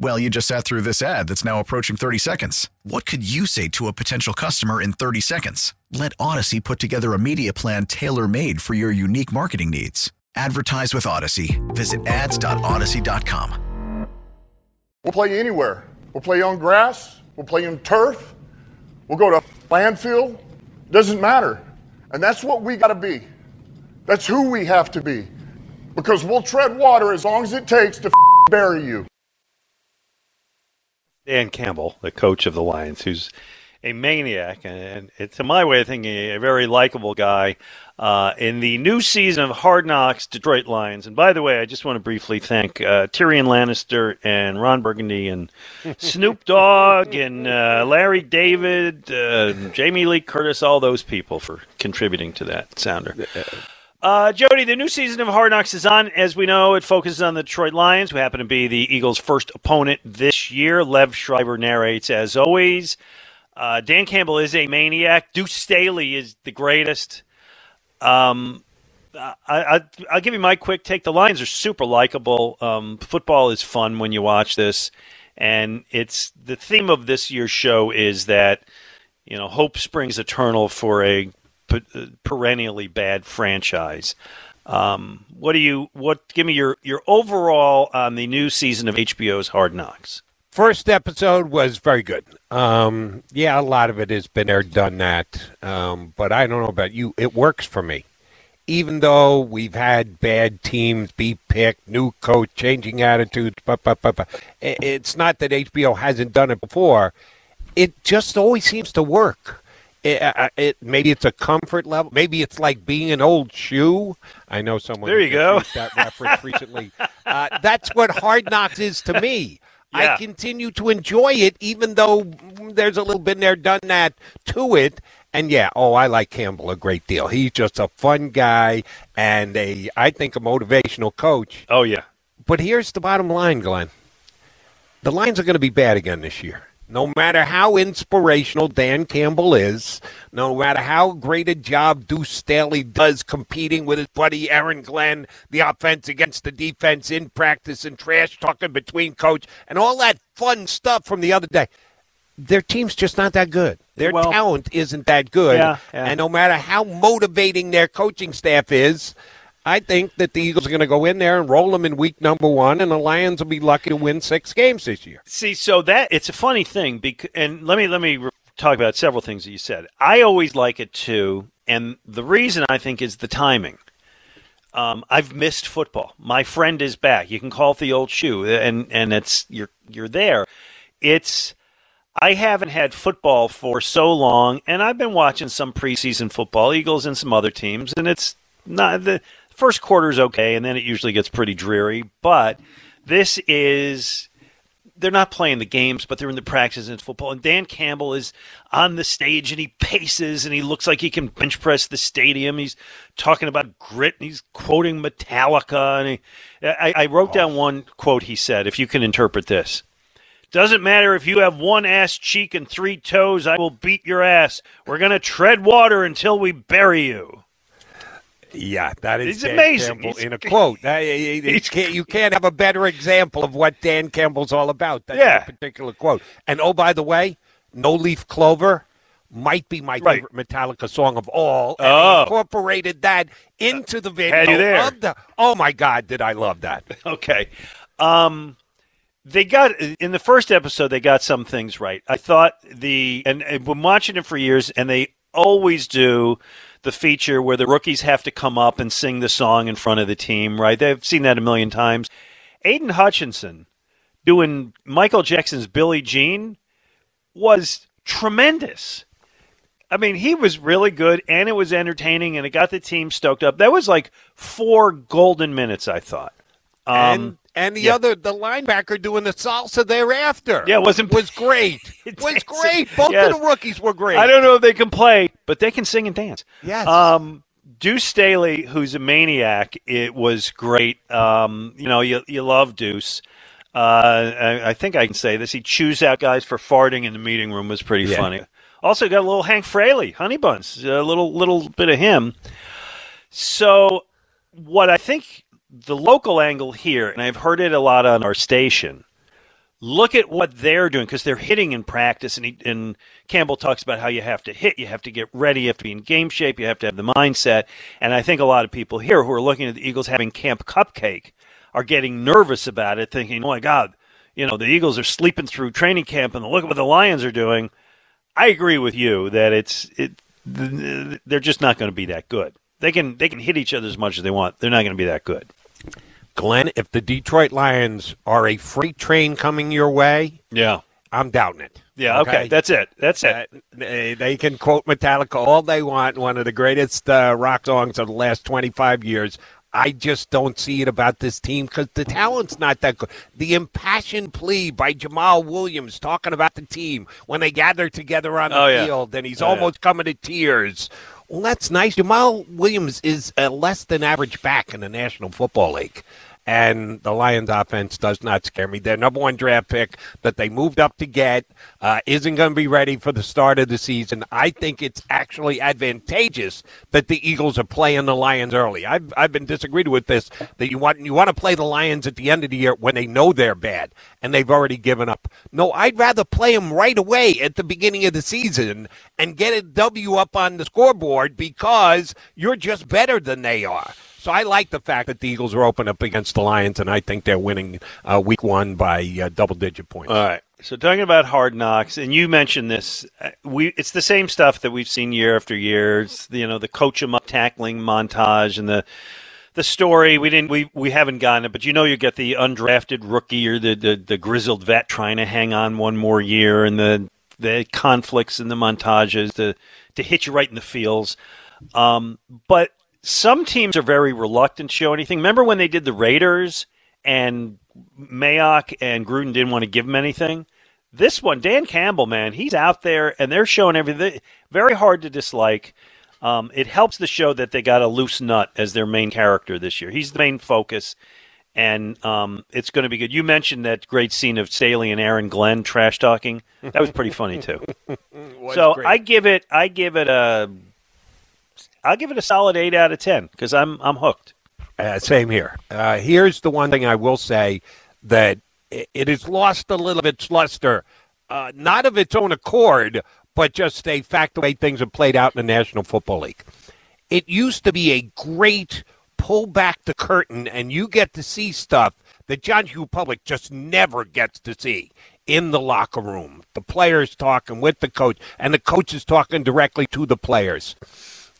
Well, you just sat through this ad that's now approaching 30 seconds. What could you say to a potential customer in 30 seconds? Let Audacy put together a media plan tailor made for your unique marketing needs. Advertise with Audacy. Visit ads.audacy.com. We'll play anywhere. We'll play on grass. We'll play on turf. We'll go to landfill. Doesn't matter. And that's what we got to be. That's who we have to be. Because we'll tread water as long as it takes to bury you. Dan Campbell, the coach of the Lions, who's a maniac, and it's to my way of thinking a very likable guy. Uh, in the new season of Hard Knocks, Detroit Lions. And by the way, I just want to briefly thank uh, Tyrion Lannister and Ron Burgundy and Snoop Dogg and uh, Larry David, uh, Jamie Lee Curtis, all those people for contributing to that sounder. Uh, Jody, the new season of Hard Knocks is on. As we know, it focuses on the Detroit Lions, who happen to be the Eagles' first opponent this year. Liev Schreiber narrates, as always. Uh, Dan Campbell is a maniac. Deuce Staley is the greatest. Um, I, will give you my quick take. The Lions are super likable. Um, football is fun when you watch this, and it's the theme of this year's show is that you know hope springs eternal for a perennially bad franchise. Um, what do you what? Give me your your overall on the new season of HBO's Hard Knocks. First episode was very good. Um, yeah, a lot of it has been there, done that. Um, but I don't know about you. It works for me. Even though we've had bad teams be picked, new coach, changing attitudes, but, but, but, but, it's not that HBO hasn't done it before. It just always seems to work. It, it, maybe it's a comfort level. Maybe it's like being an old shoe. I know someone. There you go. That reference recently. Uh, that's what Hard Knocks is to me. Yeah. I continue to enjoy it, even though there's a little bit there, done that to it. And yeah, oh, I like Campbell a great deal. He's just a fun guy and a, I think, a motivational coach. Oh yeah. But here's the bottom line, Glenn. The Lions are going to be bad again this year. No matter how inspirational Dan Campbell is, no matter how great a job Deuce Staley does competing with his buddy Aaron Glenn, the offense against the defense in practice and trash talking between coach and all that fun stuff from the other day, their team's just not that good. Their well, talent isn't that good. Yeah, yeah. And no matter how motivating their coaching staff is, I think that the Eagles are going to go in there and roll them in week number one, and the Lions will be lucky to win six games this year. See, so that it's a funny thing, because, and let me let me talk about several things that you said. I always like it too, and the reason I think is the timing. Um, I've missed football. My friend is back. You can call it the old shoe, and and it's you're you're there. It's I haven't had football for so long, and I've been watching some preseason football, Eagles and some other teams, and it's not the first quarter is okay, and then it usually gets pretty dreary. But this is they're not playing the games, but they're in the practices in football. And Dan Campbell is on the stage and he paces and he looks like he can bench press the stadium. He's talking about grit and he's quoting Metallica. And he, I, I wrote down one quote he said, if you can interpret this. Doesn't matter if you have one ass cheek and three toes, I will beat your ass. We're going to tread water until we bury you. Yeah, that is Dan amazing. Campbell He's- in a quote. Can't, you can't have a better example of what Dan Campbell's all about than Yeah. that particular quote. And oh, by the way, No Leaf Clover might be my Right. favorite Metallica song of all. And Oh. incorporated that into the video. Had you there. Of the, oh my God, did I love that? Okay. Um, they got in the first episode. They got some things right. I thought the and I've been watching it for years, and they always do the feature where the rookies have to come up and sing the song in front of the team. Right? They've seen that a million times. Aidan Hutchinson doing Michael Jackson's Billie Jean was tremendous. I mean, he was really good and it was entertaining and it got the team stoked up. That was like four golden minutes, I thought. Um, and and the yeah. other the linebacker doing the salsa thereafter. Yeah, it wasn't was great. It was great. Both Yes. of the rookies were great. I don't know if they can play, but they can sing and dance. Yes. Um, Deuce Staley, who's a maniac, it was great. Um, you know, you you love Deuce. Uh, I, I think I can say this. He chews out guys for farting in the meeting room was pretty Yeah. funny. Also got a little Hank Fraley, Honey Buns, a little little bit of him. So, what I think the local angle here, and I've heard it a lot on our station. Look at what they're doing because they're hitting in practice, and, he, and Campbell talks about how you have to hit, you have to get ready, you have to be in game shape, you have to have the mindset. And I think a lot of people here who are looking at the Eagles having Camp Cupcake are getting nervous about it, thinking, "Oh my God, you know the Eagles are sleeping through training camp, and look at what the Lions are doing." I agree with you that it's it, they're just not going to be that good. They can they can hit each other as much as they want. They're not going to be that good. Glenn, if the Detroit Lions are a freight train coming your way, Yeah. I'm doubting it. Yeah. Okay. That's it. That's Uh, it. they, they can quote Metallica all they want, one of the greatest uh, rock songs of the last 25 years. I just don't see it about this team because the talent's not that good. The impassioned plea by Jamaal Williams talking about the team when they gather together on the Oh, yeah. field and he's Oh, yeah. almost coming to tears. Well, that's nice. Jamaal Williams is a less than average back in the National Football League. And the Lions offense does not scare me. Their number one draft pick that they moved up to get uh, isn't going to be ready for the start of the season. I think it's actually advantageous that the Eagles are playing the Lions early. I've, I've been disagreed with this that you want you want to play the Lions at the end of the year when they know they're bad and they've already given up. No, I'd rather play them right away at the beginning of the season and get a W up on the scoreboard because you're just better than they are. So I like the fact that the Eagles are open up against the Lions, and I think they're winning uh, Week One by uh, double-digit points. All right. So talking about hard knocks, and you mentioned this, uh, we it's the same stuff that we've seen year after year. It's you know the coach 'em up tackling montage and the the story. We didn't we we haven't gotten it, but you know you get the undrafted rookie or the the, the grizzled vet trying to hang on one more year, and the the conflicts and the montages to to hit you right in the feels. Um, but some teams are very reluctant to show anything. Remember when they did the Raiders and Mayock and Gruden didn't want to give them anything? This one, Dan Campbell, man, he's out there and they're showing everything. Very hard to dislike. Um, it helps the show that they got a loose nut as their main character this year. He's the main focus, and um, it's going to be good. You mentioned that great scene of Staley and Aaron Glenn trash talking. That was pretty funny too. so great. I give it, I give it a, I'll give it a solid eight out of ten because I'm I'm hooked. Uh, same here. Uh, here's the one thing I will say that i- it has lost a little of its luster, uh, not of its own accord, but just a fact the way things have played out in the National Football League. It used to be a great pull back the curtain and you get to see stuff that John Q. Public just never gets to see in the locker room. The players talking with the coach and the coach is talking directly to the players.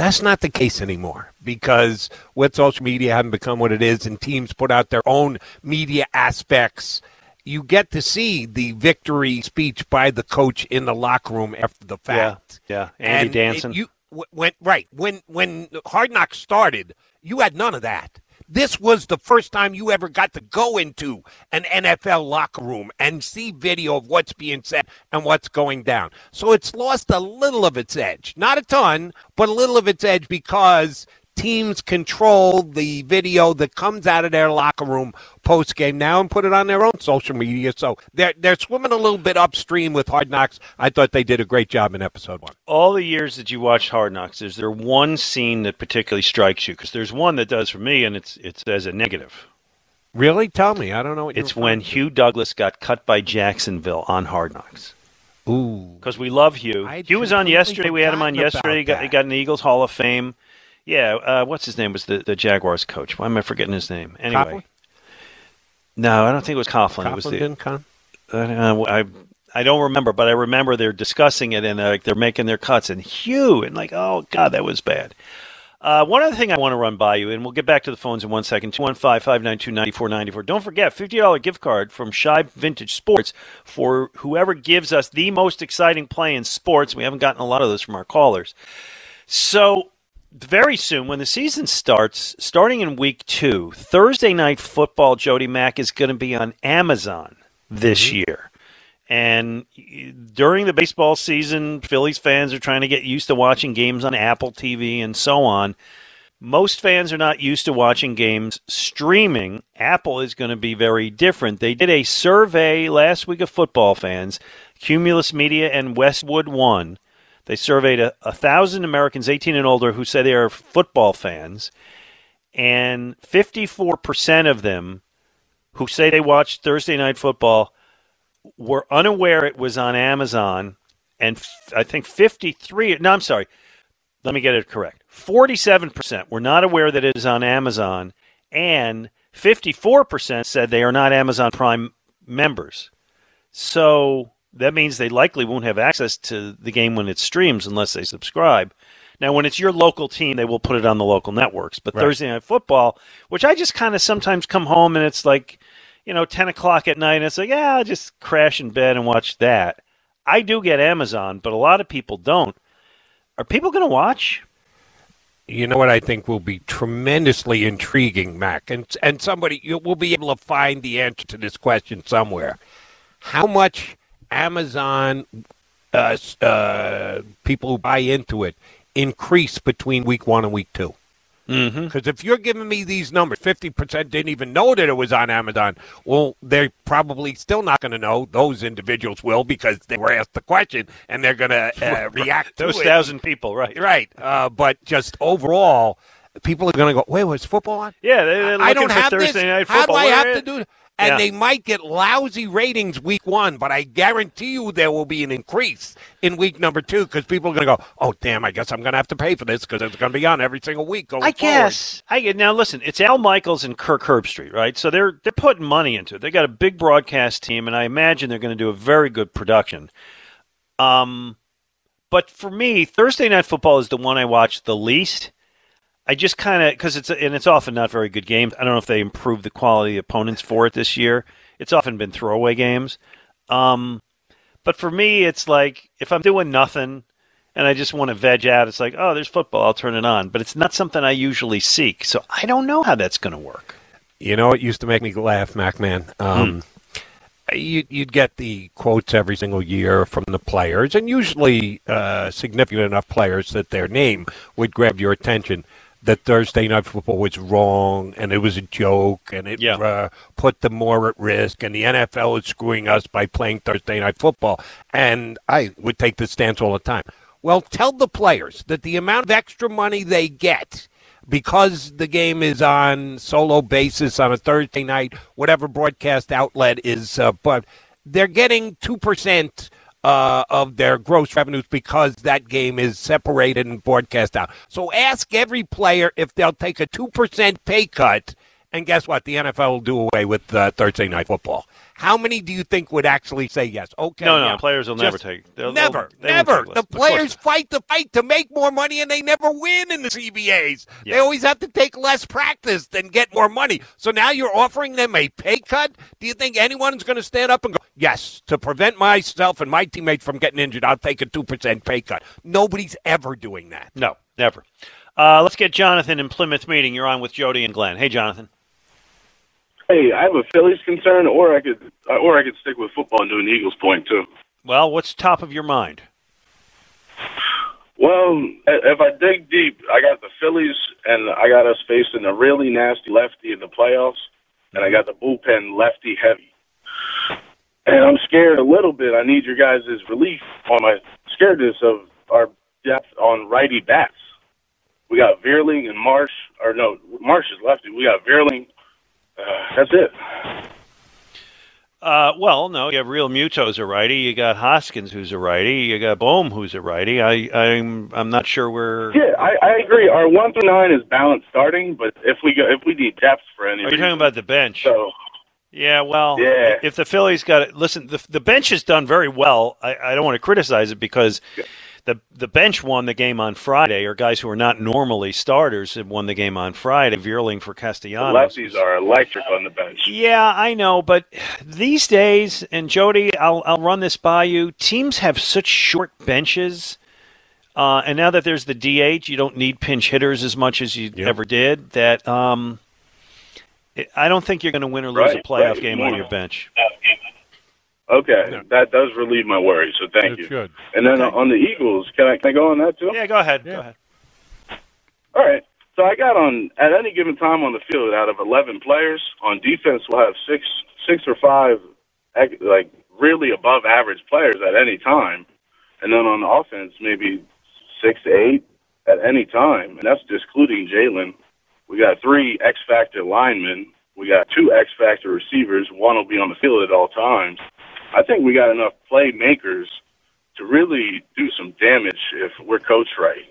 That's not the case anymore because with social media having become what it is and teams put out their own media aspects, you get to see the victory speech by the coach in the locker room after the fact. Yeah, yeah. Andy And Danson. it- you w- when right when when Hard Knocks started, you had none of that. This was the first time you ever got to go into an NFL locker room and see video of what's being said and what's going down. So it's lost a little of its edge. Not a ton, but a little of its edge because teams control the video that comes out of their locker room post game now and put it on their own social media. So they're they're swimming a little bit upstream with Hard Knocks. I thought they did a great job in episode one. all the years that you watched Hard Knocks, is there one scene that particularly strikes you? Because there's one that does for me, and it's it's as a negative. Really? Tell me. I don't know what It's when Hugh Douglas got cut by Jacksonville on Hard Knocks. Ooh. Because we love Hugh. I'd Hugh was on yesterday. We had him on yesterday. He got, he got in the Eagles Hall of Fame. Yeah, uh, what's his name? Was the, the Jaguars coach? Why am I forgetting his name? Anyway, Coughlin? no, I don't think it was Coughlin. it was Coughlin the uh, I I don't remember, but I remember they're discussing it and uh, like they're making their cuts and Hugh and like oh god that was bad. Uh, one other thing I want to run by you, and we'll get back to the phones in one second 215 592 9494. Don't forget, $50 gift card from Shy Vintage Sports for whoever gives us the most exciting play in sports. We haven't gotten a lot of those from our callers. So, very soon, when the season starts, starting in week two, Thursday night football, Jody Mack is going to be on Amazon this mm-hmm. year. And during the baseball season, Phillies fans are trying to get used to watching games on Apple TV and so on. Most fans are not used to watching games streaming. Apple is going to be very different. They did a survey last week of football fans, Cumulus Media and Westwood One. They surveyed a, a thousand Americans 18 and older who say they are football fans, and 54% of them who say they watched Thursday Night Football were unaware it was on Amazon, and f- I think 53. No, I'm sorry. Let me get it correct. 47% were not aware that it is on Amazon, and 54% said they are not Amazon Prime members. So that means they likely won't have access to the game when it streams unless they subscribe. Now, when it's your local team, they will put it on the local networks. But right. Thursday Night Football, which I just kind of sometimes come home and it's like you know, 10 o'clock at night, and it's like, yeah, I'll just crash in bed and watch that. I do get Amazon, but a lot of people don't. Are people going to watch? You know what I think will be tremendously intriguing, Mac, and and somebody you will be able to find the answer to this question somewhere. How much Amazon uh, uh, people who buy into it increase between week one and week two? Because mm-hmm. if you're giving me these numbers, 50% didn't even know that it was on Amazon. Well, they're probably still not going to know. Those individuals will because they were asked the question and they're going to uh, react Those to thousand people, right. Right. Uh, but just overall, people are going to go, wait, was football on? Yeah, they're, I don't have Thursday this. Night football. How do I have to do it? And yeah. they might get lousy ratings week one, but I guarantee you there will be an increase in week number two because people are going to go, oh, damn, I guess I'm going to have to pay for this because it's going to be on every single week going I forward. guess. I Now, listen, it's Al Michaels and Kirk Herbstreit, right? So they're, they're putting money into it. They got a big broadcast team, and I imagine they're going to do a very good production. Um, but for me, Thursday Night Football is the one I watch the least I just kind of because it's and it's often not very good games. I don't know if they improved the quality of opponents for it this year. It's often been throwaway games. Um, but for me, it's like if I'm doing nothing and I just want to veg out, it's like, oh, there's football. I'll turn it on. But it's not something I usually seek. So I don't know how that's going to work. You know, it used to make me laugh, MacMan. Um, hmm. you, would get the quotes every single year from the players, and usually uh, significant enough players that their name would grab your attention that Thursday Night Football was wrong and it was a joke and it yeah. uh, put them more at risk and the NFL is screwing us by playing Thursday Night Football. And I would take this stance all the time. Well, tell the players that the amount of extra money they get because the game is on solo basis on a Thursday night, whatever broadcast outlet is, uh, but they're getting 2% uh, of their gross revenues because that game is separated and broadcast out. So ask every player if they'll take a 2% pay cut. And guess what? The NFL will do away with uh, Thursday night football. How many do you think would actually say yes? Okay. No, no, yeah. players will never take. They'll, never, they'll, never. The players fight the fight to make more money, and they never win in the CBAs. Yeah. They always have to take less practice than get more money. So now you're offering them a pay cut. Do you think anyone's going to stand up and go, "Yes, to prevent myself and my teammates from getting injured, I'll take a two percent pay cut"? Nobody's ever doing that. No, never. Uh, let's get Jonathan in Plymouth meeting. You're on with Jody and Glenn. Hey, Jonathan. Hey, I have a Phillies concern, or I could, uh, or I could stick with football and do an Eagles point too. Well, what's top of your mind? Well, if I dig deep, I got the Phillies, and I got us facing a really nasty lefty in the playoffs, and I got the bullpen lefty heavy. And I'm scared a little bit. I need your guys' relief on my scaredness of our depth on righty bats. We got Vierling and Marsh, or no, Marsh is lefty. We got Vierling, uh, that's it. Uh, well, no, you have Realmuto's a righty. You got Hoskins, who's a righty. You got Bohm, who's a righty. I, I'm, I'm not sure where. Yeah, I, I agree. Our one through nine is balanced starting, but if we go, if we need depth for any, are you talking about the bench? So, yeah, well, yeah. if the Phillies got it, listen, the the bench has done very well. I, I don't want to criticize it because the the bench won the game on Friday, or guys who are not normally starters have won the game on Friday. Vierling for Castellanos. The lefties are electric on the bench. Yeah, I know, but these days, and Jody, I'll I'll run this by you. Teams have such short benches. Uh, and now that there's the DH, you don't need pinch hitters as much as you Yep. ever did. That um, I don't think you're going to win or lose a playoff right. game on your bench. Okay, that does relieve my worries. So thank That's you. good. And then uh, on the Eagles, can I can I go on that too? Yeah, go ahead. Yeah. Go ahead. All right. So I got on at any given time on the field out of eleven players on defense, we'll have six six or five like really above average players at any time, and then on the offense maybe six to eight at any time, and that's excluding Jalen. We got three X factor linemen. We got two X factor receivers. One will be on the field at all times. I think we got enough playmakers to really do some damage if we're coached right.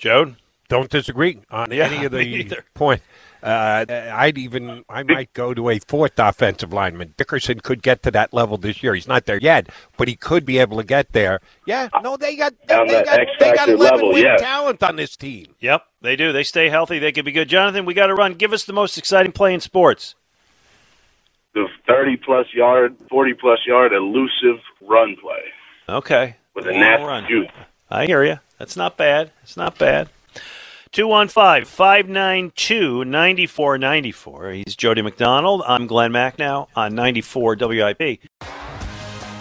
Jode? Don't disagree on Yeah, any of the point. Uh, I'd even I might go to a fourth offensive lineman. Dickerson could get to that level this year. He's not there yet, but he could be able to get there. Yeah, no, they got they, they got, they got eleven level, win yes. talent on this team. Yep, they do. They stay healthy. They could be good. Jonathan, we got to run. Give us the most exciting play in sports. The 30 plus yard, 40 plus yard elusive run play Okay. with a nasty run. juke. I hear you. That's not bad. It's not bad. 215 592 9494. He's Jody McDonald. I'm Glenn Macnow on 94 WIP.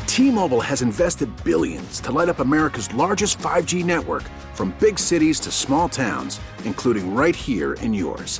T-Mobile has invested billions to light up America's largest 5G network from big cities to small towns, including right here in yours.